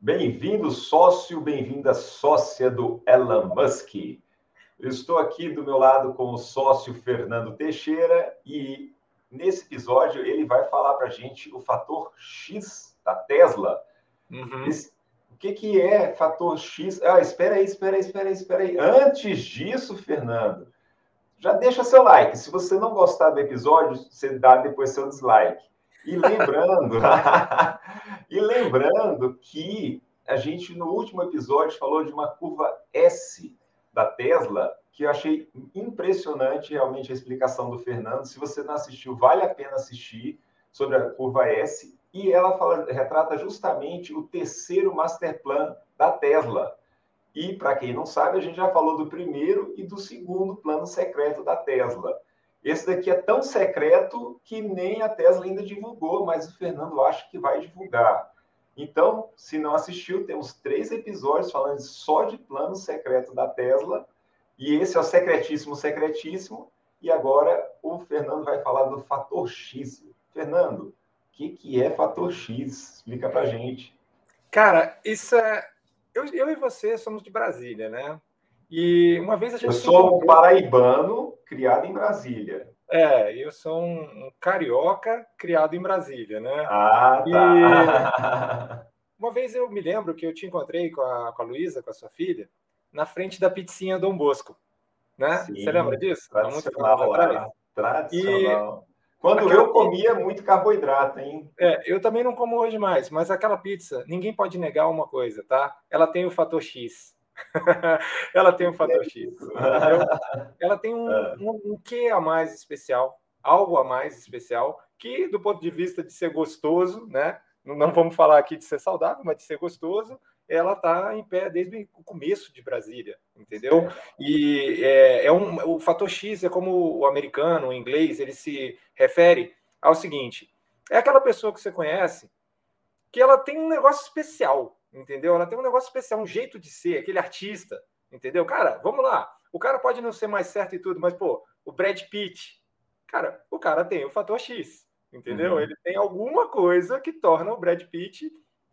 Bem-vindo, sócio, bem-vinda, sócia do Elon Musk. Eu estou aqui do meu lado com o sócio Fernando Teixeira e nesse episódio ele vai falar para a gente o fator X da Tesla. Uhum. Esse, o que, que é fator X? Ah, espera aí, espera aí, espera aí, espera aí. Antes disso, Fernando, já deixa seu like. Se você não gostar do episódio, você dá depois seu dislike. E lembrando, e lembrando que a gente no último episódio falou de uma curva S da Tesla, que eu achei impressionante realmente a explicação do Fernando. Se você não assistiu, vale a pena assistir sobre a curva S. E ela fala, retrata justamente o terceiro master plan da Tesla. E, para quem não sabe, a gente já falou do primeiro e do segundo plano secreto da Tesla. Esse daqui é tão secreto que nem a Tesla ainda divulgou, mas o Fernando acha que vai divulgar. Então, se não assistiu, temos três episódios falando só de plano secreto da Tesla. E esse é o secretíssimo, secretíssimo. E agora o Fernando vai falar do fator X. Fernando, o que, que é fator X? Explica pra gente. Cara, isso é. Eu, eu e você somos de Brasília, né? E uma vez a gente. Eu sou um paraibano criado em Brasília. É, eu sou um, carioca criado em Brasília, né? Ah, tá. E uma vez eu me lembro que eu te encontrei com a, com a Luísa, com a sua filha, na frente da pizzinha Dom Bosco, né? Sim, Você lembra disso? Há muito tempo atrás. Tradicional. E... Quando aquela eu comia muito carboidrato, hein? É, eu também não como hoje mais, mas aquela pizza, ninguém pode negar uma coisa, tá? Ela tem o fator X. ela tem um fator X. Ela tem um, é. um, um quê a mais especial, algo a mais especial, que do ponto de vista de ser gostoso, né? Não vamos falar aqui de ser saudável, mas de ser gostoso, ela está em pé desde o começo de Brasília, entendeu? E é, é, um, o fator X é como o americano, o inglês, ele se refere ao seguinte: é aquela pessoa que você conhece que ela tem um negócio especial, entendeu? Ela tem um negócio especial, um jeito de ser, aquele artista, entendeu? Cara, vamos lá. O cara pode não ser mais certo e tudo, mas, pô, o Brad Pitt, cara, o cara tem o fator X, entendeu? Uhum. Ele tem alguma coisa que torna o Brad Pitt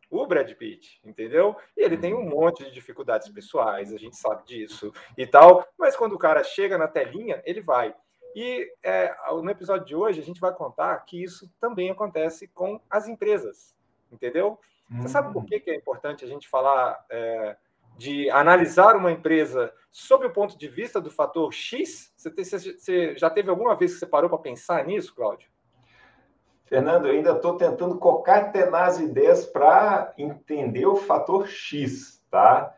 o Brad Pitt, entendeu? E ele tem um uhum. monte de dificuldades pessoais, a gente sabe disso e tal, mas quando o cara chega na telinha, ele vai. E é, no episódio de hoje, a gente vai contar que isso também acontece com as empresas, entendeu? Você sabe por hum. que, que é importante a gente falar é, de analisar uma empresa sob o ponto de vista do fator X? Você, te, você já teve alguma vez que você parou para pensar nisso, Cláudio? Fernando, eu ainda estou tentando concatenar as ideias para entender o fator X, tá?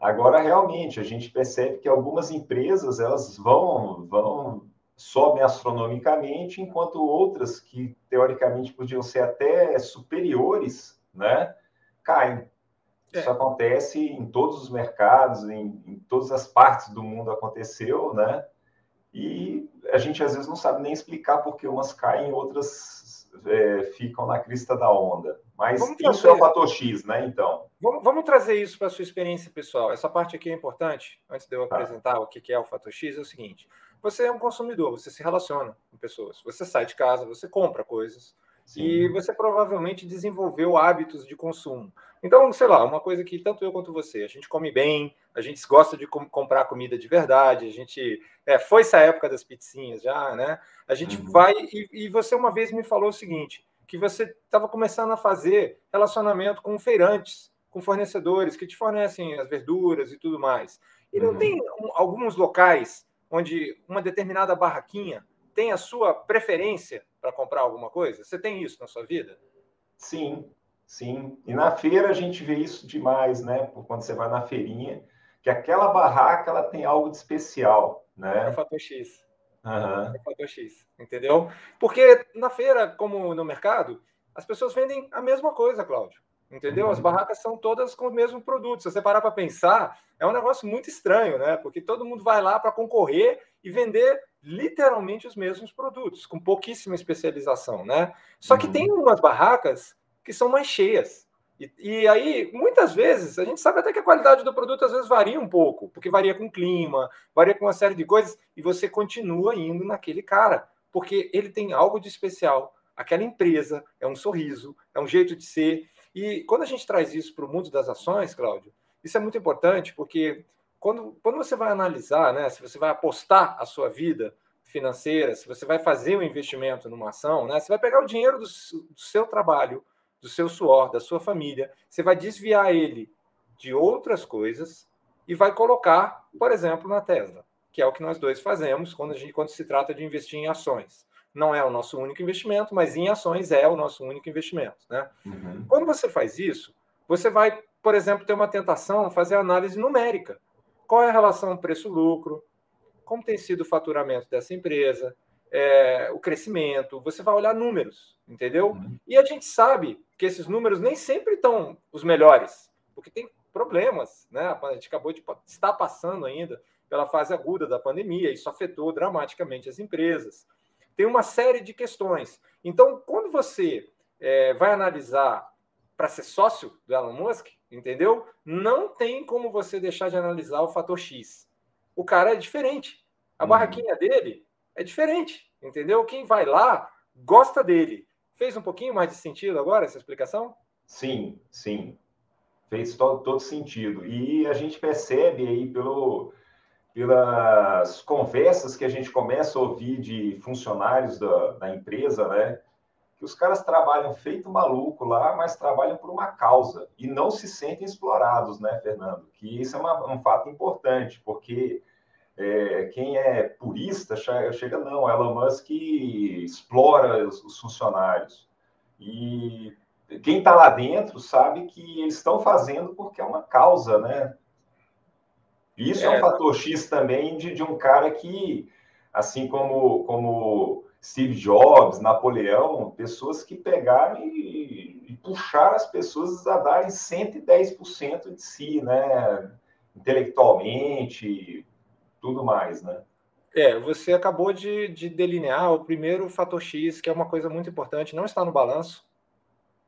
Agora, realmente, a gente percebe que algumas empresas elas vão, vão sobem astronomicamente, enquanto outras que teoricamente podiam ser até superiores né, caem. É. Isso acontece em todos os mercados, em, em, todas as partes do mundo aconteceu, né? E a gente às vezes não sabe nem explicar porque umas caem e outras é, ficam na crista da onda. Mas vamos isso trazer... é o fator X, né? Então. Vamos, vamos trazer isso para a sua experiência pessoal. Essa parte aqui é importante, antes de eu tá. apresentar o que é o fator X, é o seguinte: você é um consumidor, você se relaciona com pessoas, você sai de casa, você compra coisas Sim. e você provavelmente desenvolveu hábitos de consumo. Então, sei lá, uma coisa que tanto eu quanto você, a gente come bem, a gente gosta de com comprar comida de verdade, a gente. É, foi essa época das pizzinhas já, né? A gente uhum. vai. E, e, você uma vez me falou o seguinte: que você estava começando a fazer relacionamento com feirantes, com fornecedores que te fornecem as verduras e tudo mais. E não uhum. tem um, alguns locais onde uma determinada barraquinha tem a sua preferência para comprar alguma coisa? Você tem isso na sua vida? Sim, sim. E na feira a gente vê isso demais, né? Quando você vai na feirinha, que aquela barraca ela tem algo de especial, né? É o fator X. Uhum. É o fator X, entendeu? Porque na feira, como no mercado, as pessoas vendem a mesma coisa, Cláudio. Entendeu? Uhum. As barracas são todas com o mesmo produto. Se você parar para pensar, é um negócio muito estranho, né? Porque todo mundo vai lá para concorrer e vender literalmente os mesmos produtos, com pouquíssima especialização, né? Só que uhum. tem umas barracas que são mais cheias. E, e, aí, muitas vezes, a gente sabe até que a qualidade do produto às vezes varia um pouco, porque varia com o clima, varia com uma série de coisas, e você continua indo naquele cara, porque ele tem algo de especial. Aquela empresa é um sorriso, é um jeito de ser, E quando a gente traz isso para o mundo das ações, Cláudio, isso é muito importante, porque quando, quando você vai analisar, né, se você vai apostar a sua vida financeira, se você vai fazer um investimento numa ação, né, você vai pegar o dinheiro do, do seu trabalho, do seu suor, da sua família, você vai desviar ele de outras coisas e vai colocar, por exemplo, na Tesla, que é o que nós dois fazemos quando, gente, quando se trata de investir em ações. Não é o nosso único investimento, mas em ações é o nosso único investimento. Né? Uhum. Quando você faz isso, você vai, por exemplo, ter uma tentação fazer análise numérica. Qual é a relação preço-lucro? Como tem sido o faturamento dessa empresa? É, o crescimento? Você vai olhar números, entendeu? Uhum. E a gente sabe que esses números nem sempre estão os melhores, porque tem problemas, né? A gente acabou de estar passando ainda pela fase aguda da pandemia, isso afetou dramaticamente as empresas. Tem uma série de questões. Então, quando você é, vai analisar para ser sócio do Elon Musk, entendeu? Não tem como você deixar de analisar o fator X. O cara é diferente. A uhum. barraquinha dele é diferente, entendeu? Quem vai lá gosta dele. Fez um pouquinho mais de sentido agora essa explicação? Sim, sim fez todo, todo sentido. E a gente percebe aí pelo, pelas conversas que a gente começa a ouvir de funcionários da, da empresa, né? Que os caras trabalham feito maluco lá, mas trabalham por uma causa e não se sentem explorados, né, Fernando? Que isso é uma, um fato importante, porque é, quem é purista chega, não, Elon Musk explora os, os funcionários. E quem está lá dentro sabe que eles estão fazendo porque é uma causa, né? Isso é, é um fator X também de, de um cara que, assim como, como Steve Jobs, Napoleão, pessoas que pegaram e, e puxaram as pessoas a darem 110% de si, né? Intelectualmente, tudo mais, né? É, você acabou de, de delinear o primeiro fator X, que é uma coisa muito importante, não está no balanço,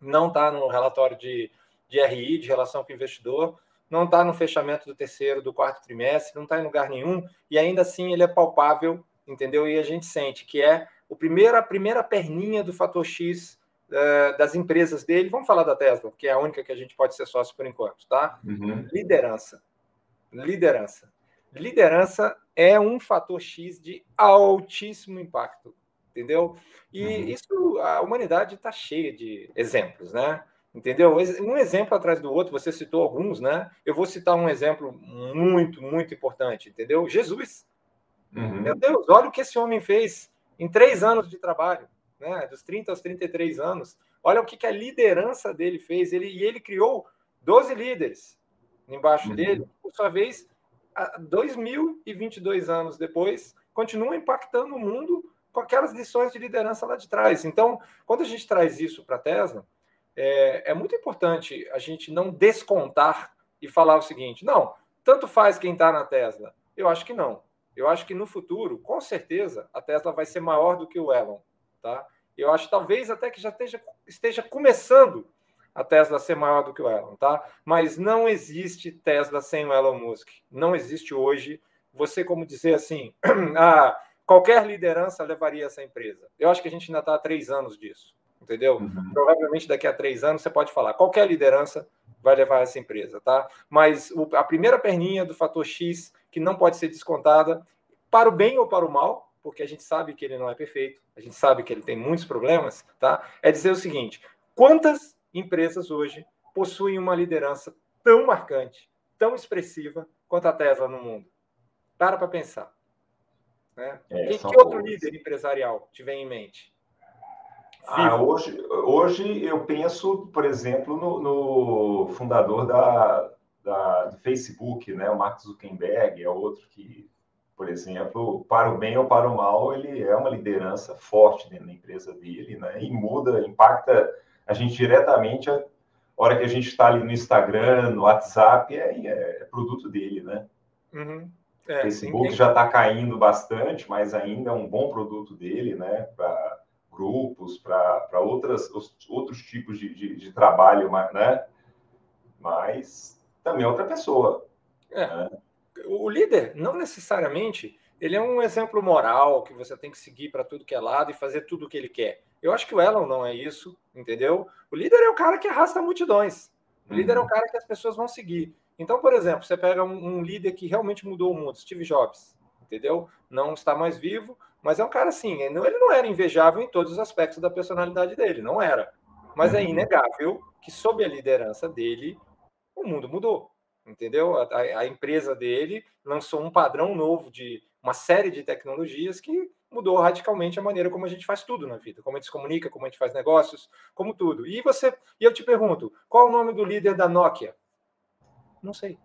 não está no relatório de, de RI, de relação com o investidor, não está no fechamento do terceiro, do quarto trimestre, não está em lugar nenhum, e ainda assim ele é palpável, entendeu? E a gente sente que é o primeiro, a primeira perninha do fator X uh, das empresas dele. Vamos falar da Tesla, que é a única que a gente pode ser sócio por enquanto, tá? Uhum. Liderança. Liderança. Liderança é um fator X de altíssimo impacto entendeu? E uhum. isso, a humanidade está cheia de exemplos, né? Entendeu? Um exemplo atrás do outro, você citou alguns, né? Eu vou citar um exemplo muito, muito importante, entendeu? Jesus. Uhum. Meu Deus, olha o que esse homem fez em três anos de trabalho, né? Dos 30 aos 33 anos. Olha o que, que a liderança dele fez. Ele, e ele criou 12 líderes embaixo uhum. dele. Por sua vez, 2022 anos depois, continua impactando o mundo com aquelas lições de liderança lá de trás. Então, quando a gente traz isso para a Tesla, é, é, muito importante a gente não descontar e falar o seguinte: não, tanto faz quem está na Tesla. Eu acho que não. Eu acho que no futuro, com certeza, a Tesla vai ser maior do que o Elon. Tá? Eu acho talvez até que já esteja, esteja começando a Tesla ser maior do que o Elon, tá? Mas não existe Tesla sem o Elon Musk. Não existe hoje. Você, como dizer assim, ah, qualquer liderança levaria essa empresa. Eu acho que a gente ainda está há três anos disso, entendeu? Uhum. Provavelmente daqui a três anos você pode falar, qualquer liderança vai levar essa empresa, tá? Mas o, a primeira perninha do fator X, que não pode ser descontada, para o bem ou para o mal, porque a gente sabe que ele não é perfeito, a gente sabe que ele tem muitos problemas, tá? É dizer o seguinte: quantas empresas hoje possuem uma liderança tão marcante, tão expressiva quanto a Tesla no mundo? Para para pensar. Né? É, que, que outro líder empresarial tiver em mente? Ah, hoje, hoje eu penso, por exemplo, no, no fundador da, da, do Facebook, né? o Mark Zuckerberg, é outro que, por exemplo, para o bem ou para o mal, ele é uma liderança forte dentro da empresa dele, né? e muda, impacta a gente diretamente a hora que a gente está ali no Instagram, no WhatsApp, é, é produto dele, né? Uhum. É, Facebook já está caindo bastante, mas ainda é um bom produto dele, né? Para grupos, para outras outros tipos de, de, de, trabalho, né? Mas também é outra pessoa. É. Né? O líder não necessariamente ele é um exemplo moral que você tem que seguir para tudo que é lado e fazer tudo o que ele quer. Eu acho que o Elon não é isso, entendeu? O líder é o cara que arrasta multidões. O líder é o uhum. cara que as pessoas vão seguir. Então, por exemplo, você pega um, um líder que realmente mudou o mundo, Steve Jobs, entendeu? Não está mais vivo, mas é um cara assim, ele não era invejável em todos os aspectos da personalidade dele, não era. Mas é uhum. inegável que, sob a liderança dele, o mundo mudou, entendeu? A, a, empresa dele lançou um padrão novo de uma série de tecnologias que mudou radicalmente a maneira como a gente faz tudo na vida, como a gente se comunica, como a gente faz negócios, como tudo. E você, e eu te pergunto, qual é o nome do líder da Nokia? Não sei,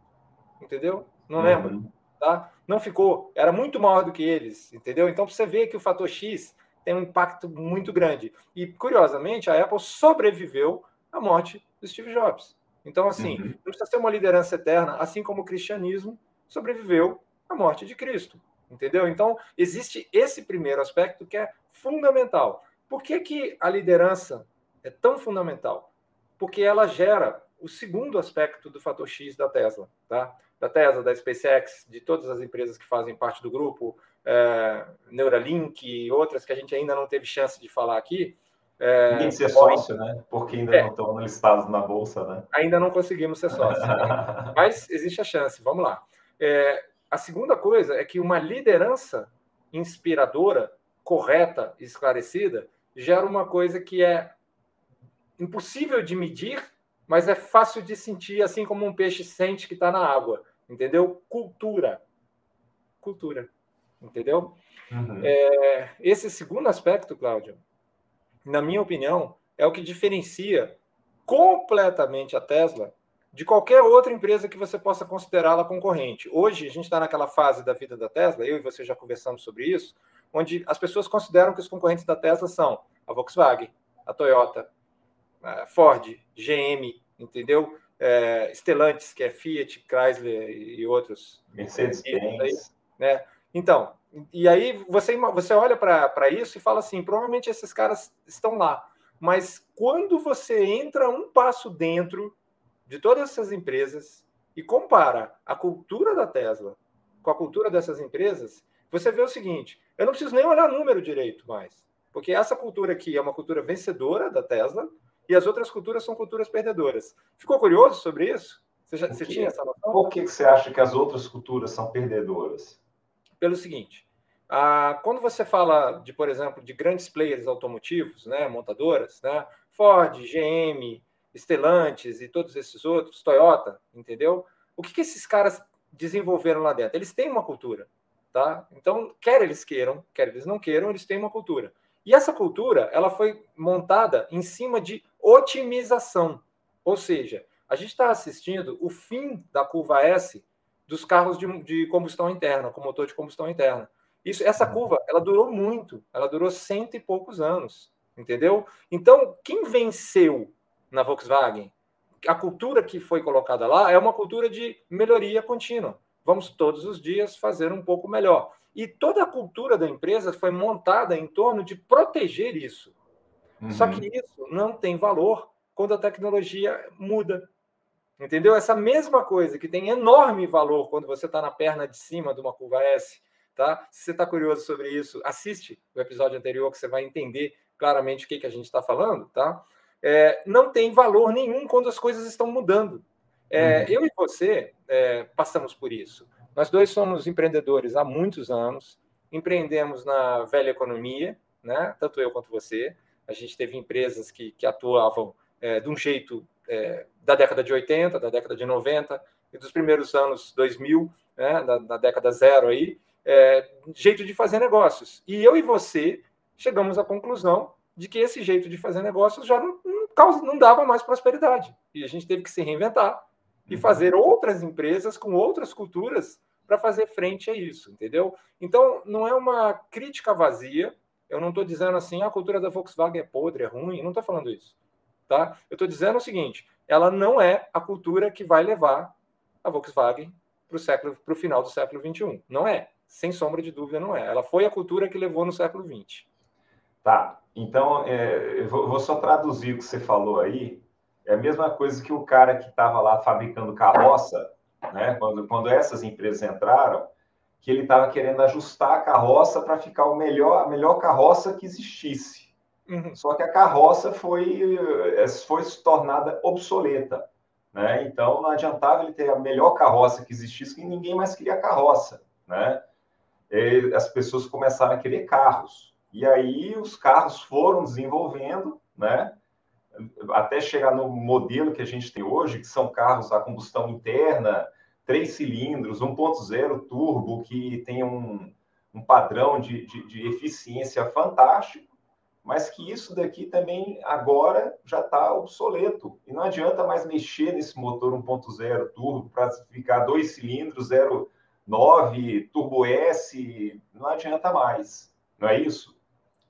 entendeu? Não uhum. lembro, tá? Não ficou, era muito maior do que eles, entendeu? Então você vê que o fator X tem um impacto muito grande. E curiosamente, a Apple sobreviveu à morte do Steve Jobs. Então, assim, uhum. não precisa ser uma liderança eterna, assim como o cristianismo sobreviveu à morte de Cristo. Entendeu? Então, existe esse primeiro aspecto que é fundamental. Por que, que a liderança é tão fundamental? Porque ela gera o segundo aspecto do fator X da Tesla, tá? Da Tesla, da SpaceX, de todas as empresas que fazem parte do grupo, é, Neuralink e outras que a gente ainda não teve chance de falar aqui. É, Ninguém ser sócio, né? Porque ainda é, não estão listados na bolsa, né? Ainda não conseguimos ser sócio. Né? Mas existe a chance, vamos lá. É, a segunda coisa é que uma liderança inspiradora, correta, esclarecida, gera uma coisa que é impossível de medir, mas é fácil de sentir, assim como um peixe sente que está na água. Entendeu? Cultura. Cultura. Entendeu? Uhum. É, esse segundo aspecto, Cláudio, na minha opinião, é o que diferencia completamente a Tesla de qualquer outra empresa que você possa considerá-la concorrente. Hoje, a gente está naquela fase da vida da Tesla, eu e você já conversamos sobre isso, onde as pessoas consideram que os concorrentes da Tesla são a Volkswagen, a Toyota, Ford, GM, entendeu? É, Stellantis, que é Fiat, Chrysler e outros. Mercedes-Benz. Né? Então, e aí você, você olha para isso e fala assim: provavelmente esses caras estão lá. Mas quando você entra um passo dentro de todas essas empresas e compara a cultura da Tesla com a cultura dessas empresas, você vê o seguinte: eu não preciso nem olhar número direito mais, porque essa cultura aqui é uma cultura vencedora da Tesla e as outras culturas são culturas perdedoras. Ficou curioso sobre isso? Você, já, você tinha essa noção? Por que você acha que as outras culturas são perdedoras? Pelo seguinte, ah, quando você fala de, por exemplo, de grandes players automotivos, né, montadoras, né, Ford, GM, Stellantis e todos esses outros, Toyota, entendeu? O que, que esses caras desenvolveram lá dentro? Eles têm uma cultura, tá? Então, quer eles queiram, quer eles não queiram, eles têm uma cultura. E essa cultura, ela foi montada em cima de otimização. Ou seja, a gente está assistindo o fim da curva S dos carros de, de, combustão interna, com motor de combustão interna. Isso, essa curva, ela durou muito, ela durou cento e poucos anos, entendeu? Então, quem venceu na Volkswagen. A cultura que foi colocada lá é uma cultura de melhoria contínua. Vamos todos os dias fazer um pouco melhor. E toda a cultura da empresa foi montada em torno de proteger isso. Uhum. Só que isso não tem valor quando a tecnologia muda. Entendeu? Essa mesma coisa que tem enorme valor quando você está na perna de cima de uma curva S, tá? Se você está curioso sobre isso, assiste o episódio anterior que você vai entender claramente o que, que a gente está falando, tá? é, não tem valor nenhum quando as coisas estão mudando. É, uhum. Eu e você é, passamos por isso. Nós dois somos empreendedores há muitos anos, empreendemos na velha economia, né? tanto eu quanto você. A gente teve empresas que, que atuavam é, de um jeito é, da década de 80, da década de 90 e dos primeiros anos 2000, né? da, da década zero aí, é, jeito de fazer negócios. E eu e você chegamos à conclusão de que esse jeito de fazer negócios já não, não, não dava mais prosperidade. E a gente teve que se reinventar e fazer outras empresas com outras culturas para fazer frente a isso, entendeu? Então, não é uma crítica vazia. Eu não estou dizendo assim, a cultura da Volkswagen é podre, é ruim. não estou falando isso. Tá? Eu estou dizendo o seguinte: ela não é a cultura que vai levar a Volkswagen para o século, para o final do século 21. Não é, sem sombra de dúvida, não é. Ela foi a cultura que levou no século 20. Tá. Então, é, eu vou só traduzir o que você falou aí. É a mesma coisa que o cara que estava lá fabricando carroça, né? Quando, quando essas empresas entraram, que ele estava querendo ajustar a carroça para ficar o melhor, a melhor carroça que existisse. Uhum. Só que a carroça foi, eh, foi se tornada obsoleta. Né? Então não adiantava ele ter a melhor carroça que existisse, que ninguém mais queria carroça. Né? E as pessoas começaram a querer carros. E aí os carros foram desenvolvendo, né? Até chegar no modelo que a gente tem hoje, que são carros a combustão interna, três cilindros, 1.0 turbo, que tem um, um padrão de, de, de, eficiência fantástico, mas que isso daqui também agora já está obsoleto. E não adianta mais mexer nesse motor 1.0 turbo para ficar dois cilindros, 0,9, turbo S, não adianta mais. Não é isso?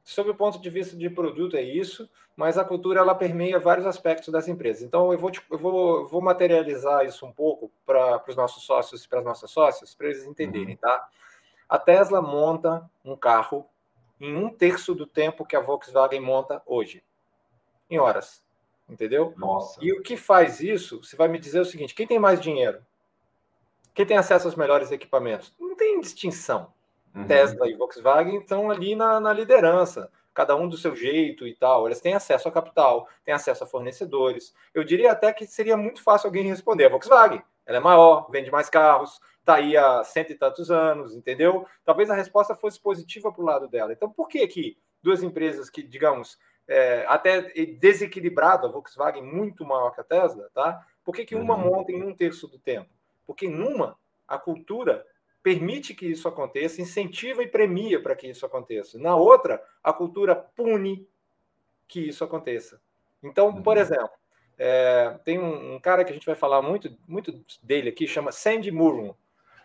Sob o ponto de vista de produto, é isso, mas a cultura ela permeia vários aspectos das empresas. Então, eu vou, te, eu vou, vou materializar isso um pouco para os nossos sócios e para as nossas sócias, para eles entenderem, uhum. tá? A Tesla monta um carro em um terço do tempo que a Volkswagen monta hoje, em horas. Entendeu? Nossa. E o que faz isso, você vai me dizer o seguinte: quem tem mais dinheiro? Quem tem acesso aos melhores equipamentos? Não tem distinção. Uhum. Tesla e Volkswagen estão ali na, na liderança cada um do seu jeito e tal. Eles têm acesso a capital, têm acesso a fornecedores. Eu diria até que seria muito fácil alguém responder. A Volkswagen, ela é maior, vende mais carros, está aí há cento e tantos anos, entendeu? Talvez a resposta fosse positiva para o lado dela. Então, por que que duas empresas que, digamos, é, até desequilibrado, a Volkswagen muito maior que a Tesla, tá? Por que, que uma uhum. monta em um terço do tempo? Porque numa, a cultura permite que isso aconteça, incentiva e premia para que isso aconteça. Na outra, a cultura pune que isso aconteça. Então, por uhum. exemplo, é, tem um, um, cara que a gente vai falar muito, muito dele aqui, chama Sandy Munro.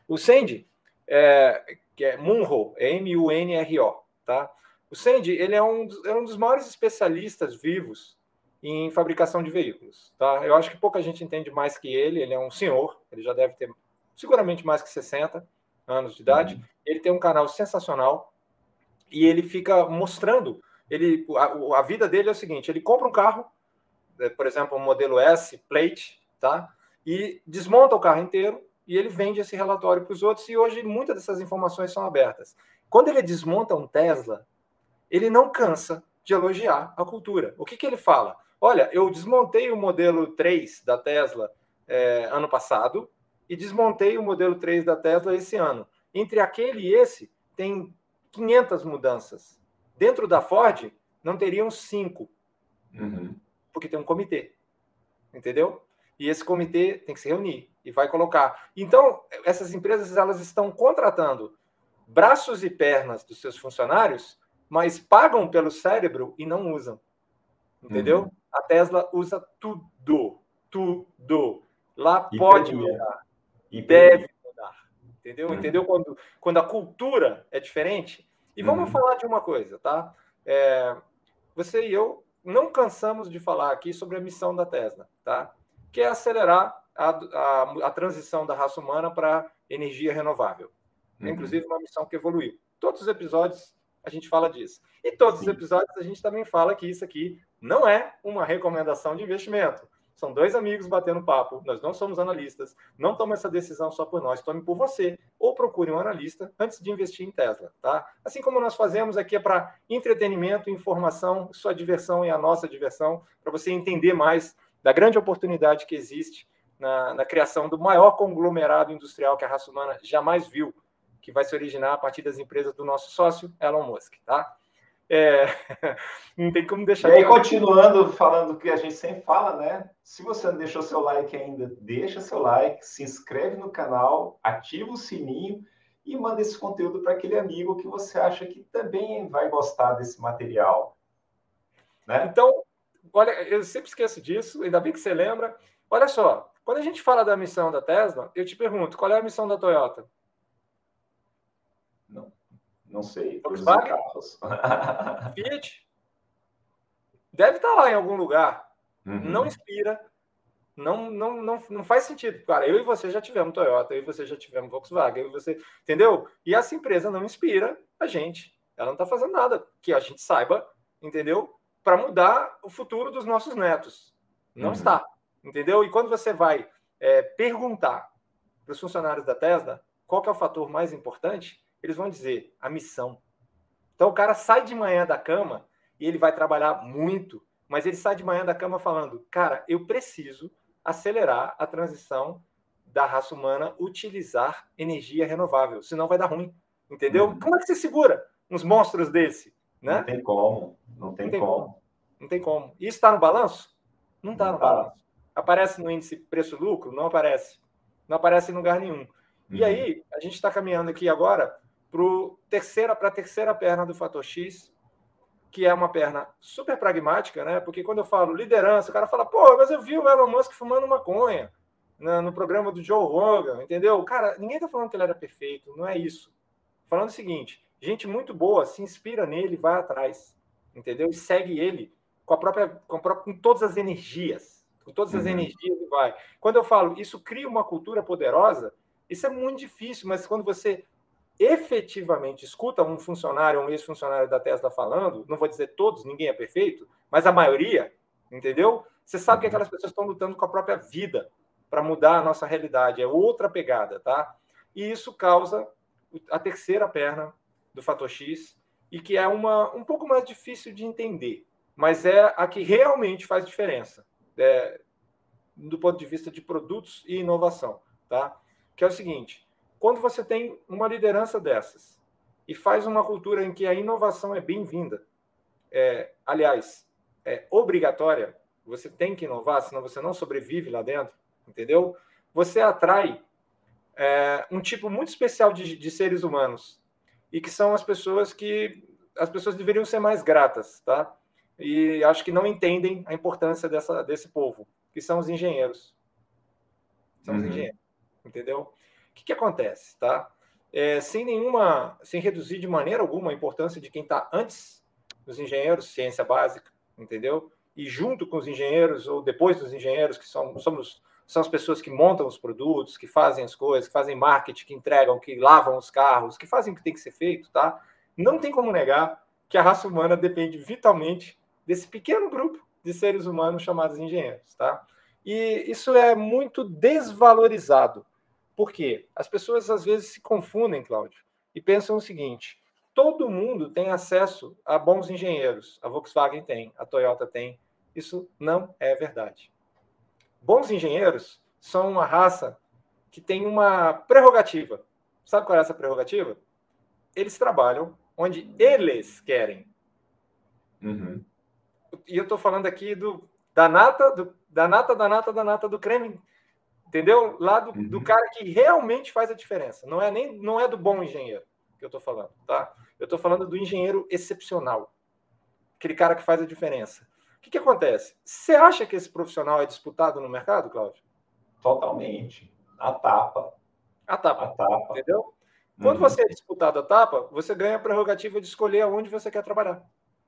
O Sandy, é, que é Munro, é M-U-N-R-O, tá? O Sandy, ele é um, é um dos maiores especialistas vivos em fabricação de veículos, tá? Eu acho que pouca gente entende mais que ele, ele é um senhor, ele já deve ter seguramente mais que 60, anos de idade. Uhum. Ele tem um canal sensacional e ele fica mostrando. Ele, a, a, vida dele é o seguinte: ele compra um carro, é, por exemplo, um modelo S Plate, tá? E desmonta o carro inteiro e ele vende esse relatório para os outros. E hoje muitas dessas informações são abertas. Quando ele desmonta um Tesla, ele não cansa de elogiar a cultura. O que, que ele fala? Olha, eu desmontei o modelo 3 da Tesla é, ano passado e desmontei o modelo 3 da Tesla esse ano. Entre aquele e esse, tem 500 mudanças. Dentro da Ford, não teriam cinco. Uhum. Porque tem um comitê. Entendeu? E esse comitê tem que se reunir e vai colocar. Então, essas empresas elas estão contratando braços e pernas dos seus funcionários, mas pagam pelo cérebro e não usam. Entendeu? Uhum. A Tesla usa tudo. Tudo. Lá e pode mudar. E deve mudar. Entendeu? Uhum. Entendeu? Quando, quando a cultura é diferente. E vamos uhum. falar de uma coisa, tá? É, você e eu não cansamos de falar aqui sobre a missão da Tesla, tá? Que é acelerar a, a, a transição da raça humana para energia renovável. Uhum. Inclusive, uma missão que evoluiu. Todos os episódios a gente fala disso. E todos Sim. os episódios a gente também fala que isso aqui não é uma recomendação de investimento. São dois amigos batendo papo. Nós não somos analistas. Não tome essa decisão só por nós. Tome por você. Ou procure um analista antes de investir em Tesla, tá? Assim como nós fazemos aqui é para entretenimento, informação, sua diversão e a nossa diversão, para você entender mais da grande oportunidade que existe na, na criação do maior conglomerado industrial que a raça humana jamais viu, que vai se originar a partir das empresas do nosso sócio Elon Musk, tá? É, não tem como deixar. E aí, continuando falando o que a gente sempre fala, né? Se você não deixou seu like ainda, deixa seu like, se inscreve no canal, ativa o sininho e manda esse conteúdo para aquele amigo que você acha que também vai gostar desse material. Né? Então, olha, eu sempre esqueço disso, ainda bem que você lembra. Olha só, quando a gente fala da missão da Tesla, eu te pergunto, qual é a missão da Toyota? Não sei. Volkswagen? Fiat? Deve estar lá em algum lugar. Uhum. Não inspira. Não, não, não, não faz sentido. Cara, eu e você já tivemos Toyota, eu e você já tivemos Volkswagen, eu e você. Entendeu? E essa empresa não inspira a gente. Ela não está fazendo nada que a gente saiba, entendeu? Para mudar o futuro dos nossos netos. Não uhum. está. Entendeu? E quando você vai é, perguntar para os funcionários da Tesla qual é o fator mais importante? Eles vão dizer a missão. Então o cara sai de manhã da cama e ele vai trabalhar muito, mas ele sai de manhã da cama falando: cara, eu preciso acelerar a transição da raça humana utilizar energia renovável, senão vai dar ruim. Entendeu? Uhum. Como é que você segura uns monstros desse? Né? Não tem como, não tem, não tem como. como. Não tem como. Isso está no balanço? Não está no tá. balanço. Aparece no índice preço-lucro? Não aparece. Não aparece em lugar nenhum. Uhum. E aí, a gente está caminhando aqui agora para terceira, a terceira perna do fator X, que é uma perna super pragmática, né? Porque quando eu falo liderança, o cara fala, pô, mas eu vi o Elon Musk fumando maconha no, no programa do Joe Rogan, entendeu? Cara, ninguém está falando que ele era perfeito, não é isso. Falando o seguinte, gente muito boa se inspira nele, vai atrás, entendeu? E segue ele com a própria, com, a própria, com todas as energias, com todas as uhum. energias vai. Quando eu falo isso cria uma cultura poderosa, isso é muito difícil, mas quando você efetivamente escuta um funcionário, um ex-funcionário da Tesla falando, não vou dizer todos, ninguém é perfeito, mas a maioria, entendeu? Você sabe que uhum. aquelas pessoas estão lutando com a própria vida para mudar a nossa realidade, é outra pegada, tá? E isso causa a terceira perna do fator X e que é uma um pouco mais difícil de entender, mas é a que realmente faz diferença é, do ponto de vista de produtos e inovação, tá? Que é o seguinte: quando você tem uma liderança dessas e faz uma cultura em que a inovação é bem-vinda, é, aliás, é obrigatória, você tem que inovar, senão você não sobrevive lá dentro, entendeu? Você atrai é, um tipo muito especial de, de seres humanos e que são as pessoas que as pessoas deveriam ser mais gratas, tá? E acho que não entendem a importância dessa, desse povo, que são os engenheiros. São uhum. os engenheiros, entendeu? Que, que acontece, tá? É, sem nenhuma, sem reduzir de maneira alguma a importância de quem está antes dos engenheiros, ciência básica, entendeu? E junto com os engenheiros ou depois dos engenheiros, que são, somos, são as pessoas que montam os produtos, que fazem as coisas, que fazem marketing, que entregam, que lavam os carros, que fazem o que tem que ser feito, tá? Não tem como negar que a raça humana depende vitalmente desse pequeno grupo de seres humanos chamados engenheiros, tá? E isso é muito desvalorizado por quê? As pessoas às vezes se confundem, Cláudio, e pensam o seguinte: todo mundo tem acesso a bons engenheiros. A Volkswagen tem, a Toyota tem. Isso não é verdade. Bons engenheiros são uma raça que tem uma prerrogativa. Sabe qual é essa prerrogativa? Eles trabalham onde eles querem. Uhum. E eu estou falando aqui do, da nata, do, da nata, da nata, da nata do creme Entendeu? Lá do, uhum. do, cara que realmente faz a diferença. Não é nem não é do bom engenheiro que eu estou falando, tá? Eu estou falando do engenheiro excepcional. Aquele cara que faz a diferença. O que, que acontece? Você acha que esse profissional é disputado no mercado, Cláudio? Totalmente. A tapa. A tapa. A tapa. Entendeu? Quando uhum. você é disputado a tapa, você ganha a prerrogativa de escolher aonde você quer trabalhar.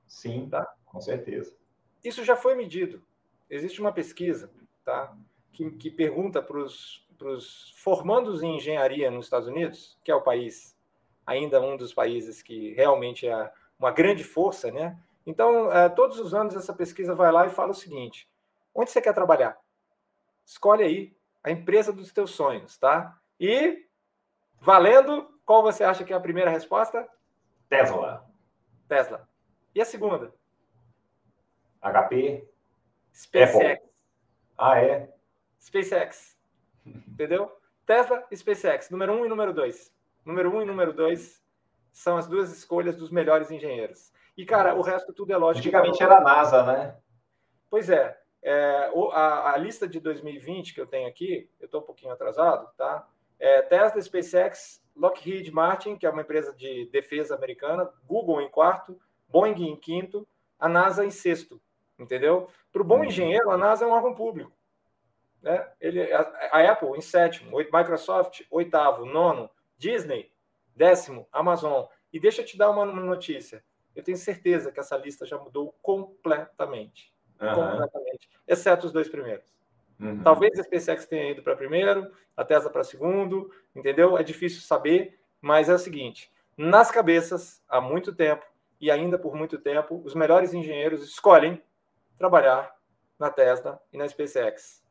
Sim, tá? com certeza. Isso já foi medido. Existe uma pesquisa, tá? Que, que pergunta para os formandos em engenharia nos Estados Unidos, que é o país, ainda um dos países que realmente é uma grande força, né? Então, é, todos os anos essa pesquisa vai lá e fala o seguinte: onde você quer trabalhar? Escolhe aí a empresa dos teus sonhos, tá? E valendo, qual você acha que é a primeira resposta? Tesla. Tesla. E a segunda? HP. SpaceX. Apple. Ah, é? SpaceX. Entendeu? Tesla e SpaceX, número um e número dois. Número um e número dois são as duas escolhas dos melhores engenheiros. E, cara, o resto tudo é lógico. Antigamente era a NASA, né? Pois é. é a, a, lista de 2020 que eu tenho aqui, eu estou um pouquinho atrasado, tá? É Tesla, SpaceX, Lockheed Martin, que é uma empresa de defesa americana, Google em quarto, Boeing em quinto, a NASA em sexto, entendeu? Para o bom uhum. engenheiro, a NASA é um órgão público. Né? Ele, a, a Apple em sétimo, Microsoft oitavo, nono, Disney décimo, Amazon. E deixa eu te dar uma notícia. Eu tenho certeza que essa lista já mudou completamente. Uhum. Completamente. Exceto os dois primeiros. Uhum. Talvez a SpaceX tenha ido para primeiro, a Tesla para segundo, entendeu? É difícil saber, mas é o seguinte: nas cabeças, há muito tempo, e ainda por muito tempo, os melhores engenheiros escolhem trabalhar na Tesla e na SpaceX.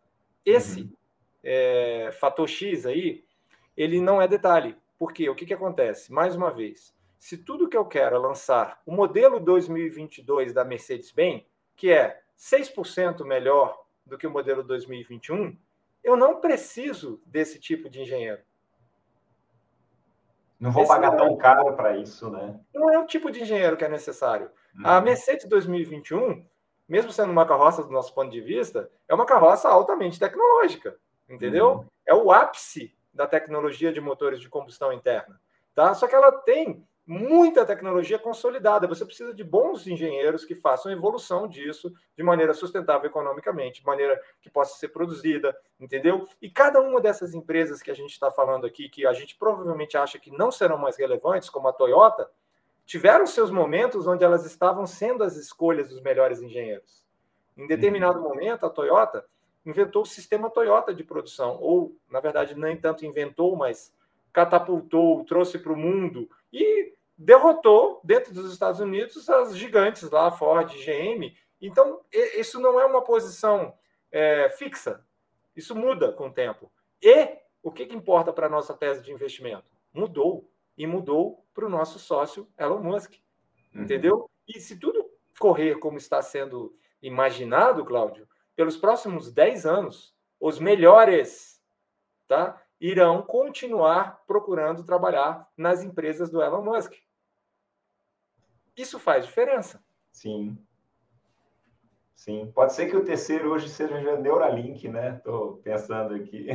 Esse uhum. é, fator X aí, ele não é detalhe. Por quê? O que, que acontece? Mais uma vez, se tudo que eu quero é lançar o modelo 2022 da Mercedes-Benz, que é 6% melhor do que o modelo 2021, eu não preciso desse tipo de engenheiro. Não vou Esse pagar não é... tão caro para isso, né? Não é o tipo de engenheiro que é necessário. Uhum. A Mercedes 2021, mesmo sendo uma carroça do nosso ponto de vista, é uma carroça altamente tecnológica, entendeu? Uhum. É o ápice da tecnologia de motores de combustão interna, tá? Só que ela tem muita tecnologia consolidada. Você precisa de bons engenheiros que façam evolução disso de maneira sustentável economicamente, de maneira que possa ser produzida, entendeu? E cada uma dessas empresas que a gente está falando aqui, que a gente provavelmente acha que não serão mais relevantes, como a Toyota, tiveram seus momentos onde elas estavam sendo as escolhas dos melhores engenheiros. Em determinado uhum. momento, a Toyota inventou o sistema Toyota de produção, ou, na verdade, nem tanto inventou, mas catapultou, trouxe para o mundo e derrotou dentro dos Estados Unidos as gigantes lá, Ford, GM. Então, isso não é uma posição é, fixa. Isso muda com o tempo. E o que, que importa para a nossa tese de investimento? Mudou. E mudou para o nosso sócio Elon Musk. Uhum. Entendeu? E se tudo correr como está sendo imaginado, Cláudio, pelos próximos 10 anos, os melhores tá, irão continuar procurando trabalhar nas empresas do Elon Musk. Isso faz diferença. Sim. Sim. Pode ser que o terceiro hoje seja Neuralink, né? Estou pensando aqui.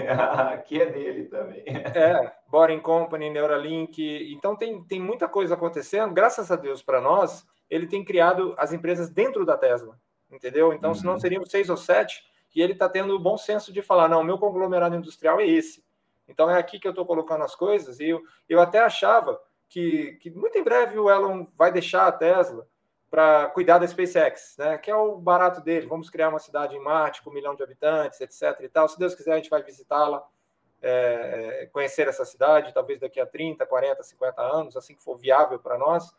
aqui é dele também. É, Boring Company, Neuralink. Então tem, tem muita coisa acontecendo. Graças a Deus para nós, ele tem criado as empresas dentro da Tesla. Entendeu? Então, uhum. se não seriam seis ou sete, e ele está tendo o bom senso de falar: não, meu conglomerado industrial é esse. Então é aqui que eu estou colocando as coisas. E eu, eu até achava que, que muito em breve o Elon vai deixar a Tesla para cuidar da SpaceX, né? Que é o barato dele. Vamos criar uma cidade em Marte com um milhão de habitantes, etc. E tal. Se Deus quiser, a gente vai visitá-la, é, é conhecer essa cidade, talvez daqui a 30, 40, 50 anos, assim que for viável para nós,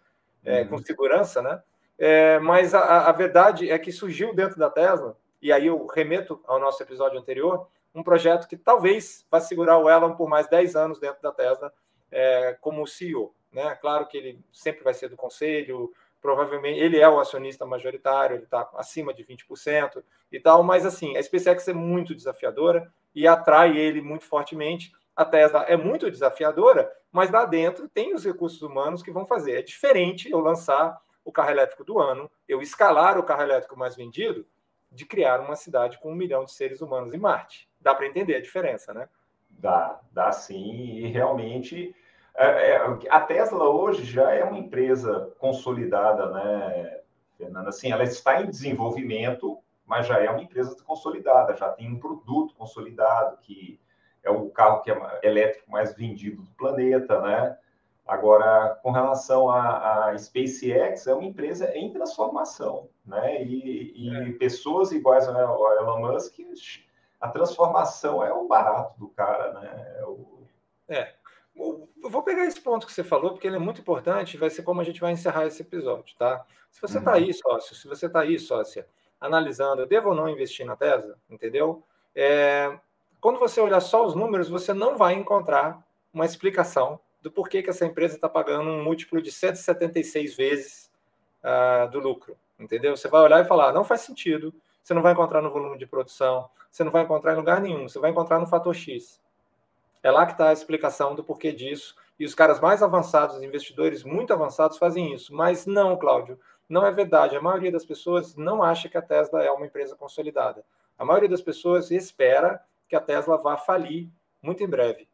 é, uhum. com segurança, né? É, mas a, a verdade é que surgiu dentro da Tesla, e aí eu remeto ao nosso episódio anterior, um projeto que talvez vá segurar o Elon por mais 10 anos dentro da Tesla é, como CEO. Né? Claro que ele sempre vai ser do conselho, provavelmente ele é o acionista majoritário, ele está acima de 20% e tal, mas assim, a SpaceX é muito desafiadora e atrai ele muito fortemente. A Tesla é muito desafiadora, mas lá dentro tem os recursos humanos que vão fazer. É diferente eu lançar o carro elétrico do ano, eu escalar o carro elétrico mais vendido, de criar uma cidade com um milhão de seres humanos em Marte. Dá para entender a diferença, né? Dá, dá sim. E realmente a Tesla hoje já é uma empresa consolidada, né, Fernanda? Assim, ela está em desenvolvimento, mas já é uma empresa consolidada, já tem um produto consolidado, que é o carro que é elétrico mais vendido do planeta, né? Agora, com relação à, SpaceX, é uma empresa em transformação, né? E, e é. pessoas iguais ao Elon Musk a transformação é o barato do cara, né? É, o... é. Eu vou pegar esse ponto que você falou, porque ele é muito importante, vai ser como a gente vai encerrar esse episódio, tá? Se você está uhum. aí, sócio, se você está aí, sócia, analisando, eu devo ou não investir na Tesla, entendeu? É, quando você olhar só os números, você não vai encontrar uma explicação do porquê que essa empresa está pagando um múltiplo de 176 vezes uh, do lucro, entendeu? Você vai olhar e falar, não faz sentido, você não vai encontrar no volume de produção, você não vai encontrar em lugar nenhum, você vai encontrar no fator X. É lá que está a explicação do porquê disso. E os caras mais avançados, os investidores muito avançados, fazem isso. Mas não, Cláudio, não é verdade. A maioria das pessoas não acha que a Tesla é uma empresa consolidada. A maioria das pessoas espera que a Tesla vá falir muito em breve.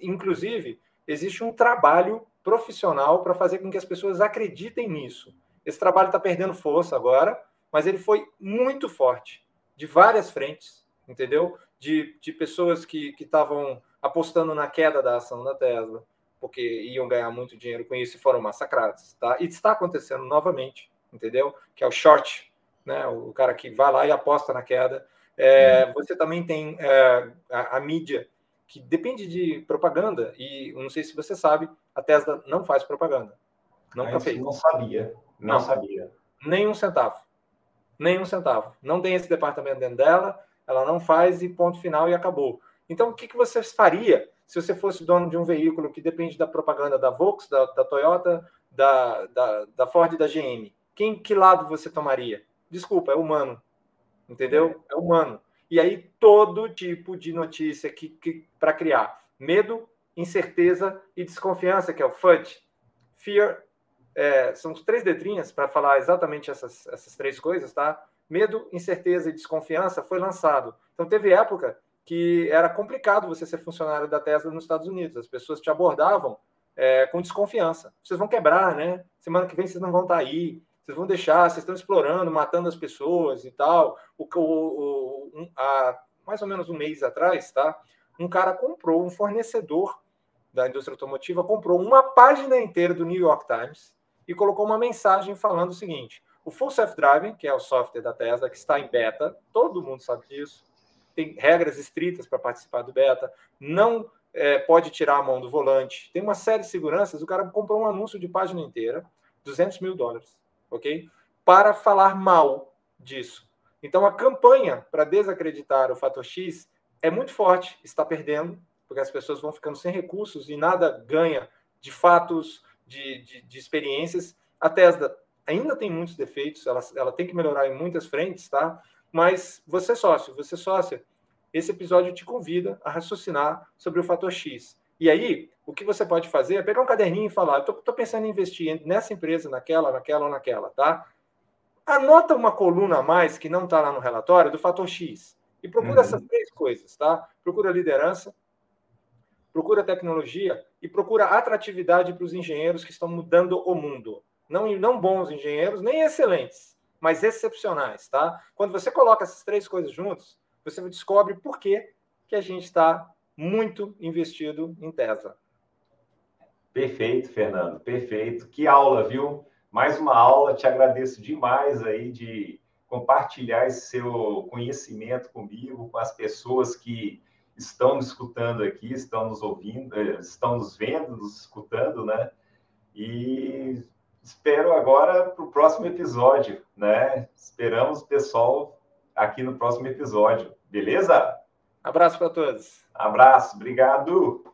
Inclusive, existe um trabalho profissional para fazer com que as pessoas acreditem nisso. Esse trabalho está perdendo força agora, mas ele foi muito forte, de várias frentes, entendeu? De, de pessoas que estavam apostando na queda da ação da Tesla, porque iam ganhar muito dinheiro com isso e foram massacrados, tá? E está acontecendo novamente, entendeu? Que é o short, né? O cara que vai lá e aposta na queda. É, uhum. Você também tem é, a, a, mídia que depende de propaganda e não sei se você sabe, a Tesla não faz propaganda. Não fez. Não sabia, não, não sabia. Nem um centavo nenhum centavo. Não tem esse departamento dentro dela, ela não faz e ponto final e acabou. Então, o que, que você faria se você fosse dono de um veículo que depende da propaganda da Volkswagen, da, da Toyota, da, da, da Ford e da GM, quem, que lado você tomaria? Desculpa, é humano. Entendeu? É humano. E aí, todo tipo de notícia que, que para criar medo, incerteza e desconfiança, que é o FUD. Fear, é, são três letrinhas para falar exatamente essas, essas três coisas, tá? Medo, incerteza e desconfiança foi lançado. Então, teve época que era complicado você ser funcionário da Tesla nos Estados Unidos. As pessoas te abordavam é, com desconfiança. Vocês vão quebrar, né? Semana que vem vocês não vão estar tá aí. Vocês vão deixar, vocês estão explorando, matando as pessoas e tal. O, o, um, há mais ou menos um mês atrás, tá? Um cara comprou, um fornecedor da indústria automotiva comprou uma página inteira do New York Times e colocou uma mensagem falando o seguinte: o Full Self Driving, que é o software da Tesla, que está em beta, todo mundo sabe disso, tem regras estritas para participar do beta, não é, pode tirar a mão do volante, tem uma série de seguranças. O cara comprou um anúncio de página inteira, 200 mil dólares, ok? Para falar mal disso. Então, a campanha para desacreditar o fator X é muito forte, está perdendo, porque as pessoas vão ficando sem recursos e nada ganha de fatos, de, de, de experiências. A Tesla ainda tem muitos defeitos, ela, ela tem que melhorar em muitas frentes, tá? Mas você é sócio, você é sócia, esse episódio te convida a raciocinar sobre o fator X. E aí, o que você pode fazer é pegar um caderninho e falar: estou pensando em investir nessa empresa, naquela, naquela ou naquela, tá? Anota uma coluna a mais que não está lá no relatório do fator X. E procura uhum. essas três coisas, tá? Procura liderança, procura tecnologia e procura atratividade para os engenheiros que estão mudando o mundo. Não, não bons engenheiros, nem excelentes mas excepcionais, tá? Quando você coloca essas três coisas juntos, você descobre por que, que a gente está muito investido em Tesla. Perfeito, Fernando, perfeito. Que aula, viu? Mais uma aula, te agradeço demais aí de compartilhar esse seu conhecimento comigo, com as pessoas que estão nos escutando aqui, estão nos ouvindo, eh, estão nos vendo, nos escutando, né? E espero agora para o próximo episódio, né? Esperamos o pessoal aqui no próximo episódio, beleza? Abraço para todos. Abraço, obrigado.